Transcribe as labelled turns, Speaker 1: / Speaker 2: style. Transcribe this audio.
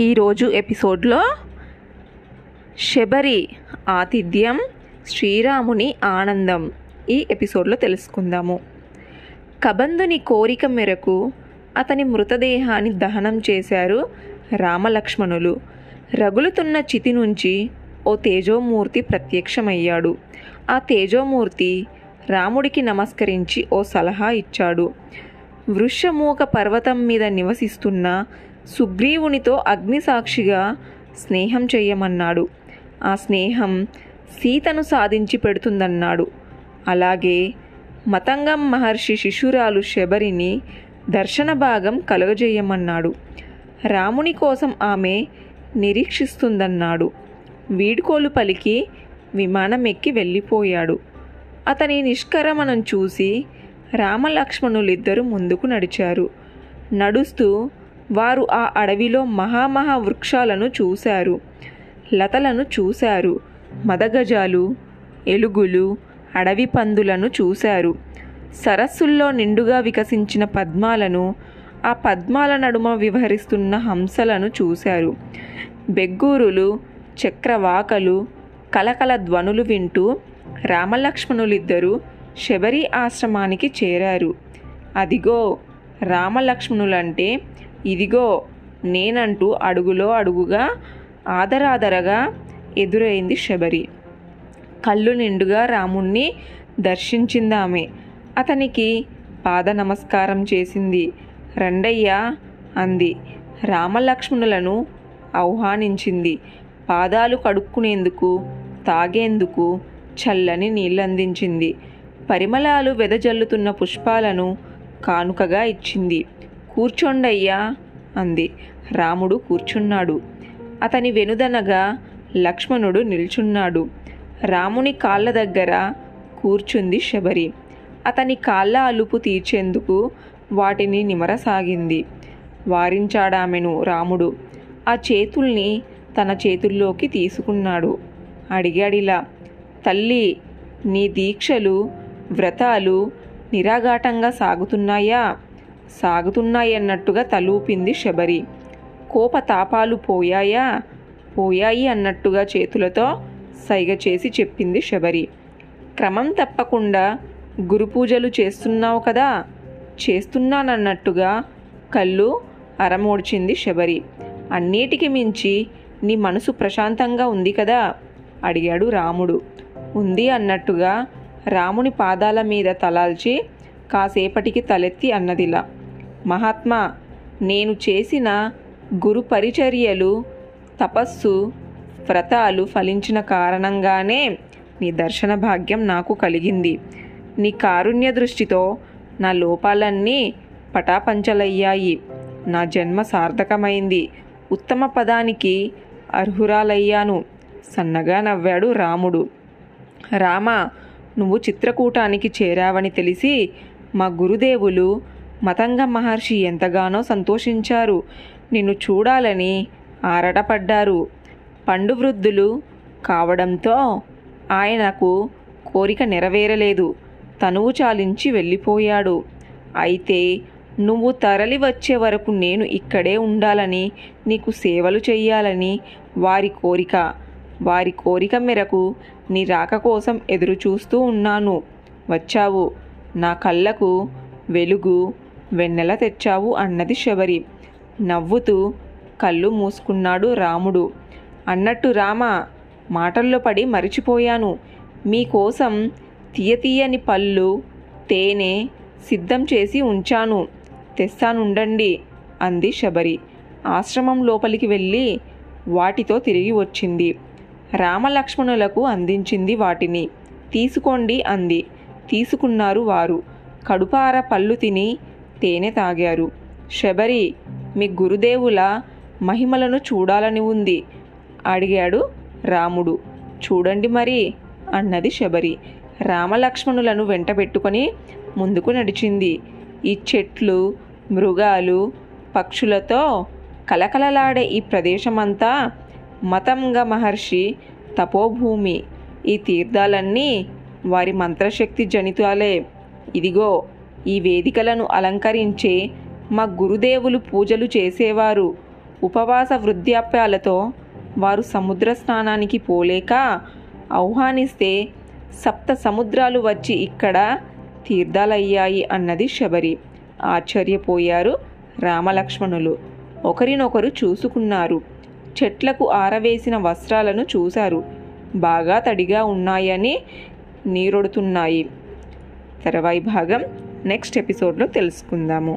Speaker 1: ఈరోజు ఎపిసోడ్లో శబరి ఆతిథ్యం శ్రీరాముని ఆనందం ఈ ఎపిసోడ్లో తెలుసుకుందాము. కబంధుని కోరిక మేరకు అతని మృతదేహాన్ని దహనం చేశారు రామలక్ష్మణులు. రగులుతున్న చితి నుంచి ఓ తేజోమూర్తి ప్రత్యక్షమయ్యాడు. ఆ తేజోమూర్తి రాముడికి నమస్కరించి ఓ సలహా ఇచ్చాడు. వృషమూక పర్వతం మీద నివసిస్తున్న సుగ్రీవునితో అగ్నిసాక్షిగా స్నేహం చేయమన్నాడు ఆ స్నేహం సీతను సాధించి పెడుతుందన్నాడు. అలాగే మతంగం మహర్షి శిశురాలు శబరిని దర్శన భాగం కలుగజేయమన్నాడు. రాముని కోసం ఆమె నిరీక్షిస్తుందన్నాడు. వీడ్కోలు పలికి విమానం ఎక్కి వెళ్ళిపోయాడు. అతని నిష్కరమణం చూసి రామలక్ష్మణులిద్దరూ ముందుకు నడిచారు. నడుస్తూ వారు ఆ అడవిలో మహామహా వృక్షాలను చూశారు. లతలను చూశారు. మదగజాలు ఎలుగులు అడవి పందులను చూశారు. సరస్సుల్లో నిండుగా వికసించిన పద్మాలను ఆ పద్మాల నడుమ వివహరిస్తున్న హంసలను చూశారు. బెగ్గూరులు చక్రవాకలు కలకల ధ్వనులు వింటూ రామలక్ష్మణులిద్దరూ శబరి ఆశ్రమానికి చేరారు. అదిగో రామలక్ష్మణులంటే ఇదిగో నేనంటూ అడుగులో అడుగుగా ఆదరాదరగా ఎదురైంది శబరి. కళ్ళు నిండుగా రాముణ్ణి దర్శించిందామె. అతనికి పాద నమస్కారం చేసింది. రండయ్యా అంది. రామలక్ష్మణులను ఆహ్వానించింది. పాదాలు కడుక్కునేందుకు తాగేందుకు చల్లని నీళ్ళందించింది. పరిమళాలు వెదజల్లుతున్న పుష్పాలను కానుకగా ఇచ్చింది. కూర్చోండయ్యా అంది. రాముడు కూర్చున్నాడు. అతని వెనుదనగా లక్ష్మణుడు నిల్చున్నాడు. రాముని కాళ్ళ దగ్గర కూర్చుంది శబరి. అతని కాళ్ళ అలుపు తీర్చేందుకు వాటిని నిమరసాగింది. వారించాడామెను రాముడు. ఆ చేతుల్ని తన చేతుల్లోకి తీసుకున్నాడు. అడిగాడిలా తల్లి నీ దీక్షలు వ్రతాలు నిరాఘాటంగా సాగుతున్నాయా? సాగుతున్నాయన్నట్టుగా తలూపింది శబరి. కోపతాపాలు పోయాయా? పోయాయి అన్నట్టుగా చేతులతో సైగ చేసి చెప్పింది శబరి. క్రమం తప్పకుండా గురుపూజలు చేస్తున్నావు కదా? చేస్తున్నానన్నట్టుగా కళ్ళు అరమోడ్చింది శబరి. అన్నిటికి మించి నీ మనసు ప్రశాంతంగా ఉంది కదా? అడిగాడు రాముడు. ఉంది అన్నట్టుగా రాముని పాదాల మీద తలాల్చి కాసేపటికి తలెత్తి అన్నదిలా. మహాత్మా నేను చేసిన గురు పరిచర్యలు తపస్సు వ్రతాలు ఫలించిన కారణంగానే నీ దర్శన భాగ్యం నాకు కలిగింది. నీ కారుణ్య దృష్టితో నా లోపాలన్నీ పటాపంచలయ్యాయి. నా జన్మ సార్థకమైంది. ఉత్తమ పదానికి అర్హురాలయ్యాను. సన్నగా నవ్వాడు రాముడు. రామ నువ్వు చిత్రకూటానికి చేరావని తెలిసి మా గురుదేవులు మతంగ మహర్షి ఎంతగానో సంతోషించారు. నిన్ను చూడాలని ఆరటపడ్డారు. పండు వృద్ధులు కావడంతో ఆయనకు కోరిక నెరవేరలేదు. తనువు చాలించి వెళ్ళిపోయాడు. అయితే నువ్వు తరలి వచ్చే వరకు నేను ఇక్కడే ఉండాలని నీకు సేవలు చేయాలని వారి కోరిక. వారి కోరిక మేరకు నీ రాక కోసం ఎదురు చూస్తూ ఉన్నాను. వచ్చావు. నా కళ్ళకు వెలుగు. వెన్నెల తెచ్చావు అన్నది శబరి. నవ్వుతూ కళ్ళు మూసుకున్నాడు రాముడు. అన్నట్టు రామ మాటల్లో పడి మరిచిపోయాను. మీకోసం తీయతీయని పళ్ళు తేనె సిద్ధం చేసి ఉంచాను. తెస్తానుండండి అంది శబరి. ఆశ్రమం లోపలికి వెళ్ళి వాటితో తిరిగి వచ్చింది. రామలక్ష్మణులకు అందించింది వాటిని. తీసుకోండి అంది. తీసుకున్నారు వారు. కడుపార పళ్ళు తిని తేనె తాగారు. శబరి మీ గురుదేవుల మహిమలను చూడాలని ఉంది అడిగాడు రాముడు. చూడండి మరి అన్నది శబరి. రామలక్ష్మణులను వెంట పెట్టుకొని ముందుకు నడిచింది. ఈ చెట్లు మృగాలు పక్షులతో కలకలలాడే ఈ ప్రదేశమంతా మతంగ మహర్షి తపోభూమి. ఈ తీర్థాలన్నీ వారి మంత్రశక్తి జనితాలే. ఇదిగో ఈ వేదికలను అలంకరించే మా గురుదేవులు పూజలు చేసేవారు. ఉపవాస వృద్ధాప్యాలతో వారు సముద్ర స్నానానికి పోలేక ఆహ్వానిస్తే సప్త సముద్రాలు వచ్చి ఇక్కడ తీర్థాలయ్యాయి అన్నది శబరి. ఆశ్చర్యపోయారు రామలక్ష్మణులు. ఒకరినొకరు చూసుకున్నారు. చెట్లకు ఆరవేసిన వస్త్రాలను చూశారు. బాగా తడిగా ఉన్నాయని నీరొడుతున్నాయి. తర్వాయి భాగం నెక్స్ట్ ఎపిసోడ్లో తెలుసుకుందాము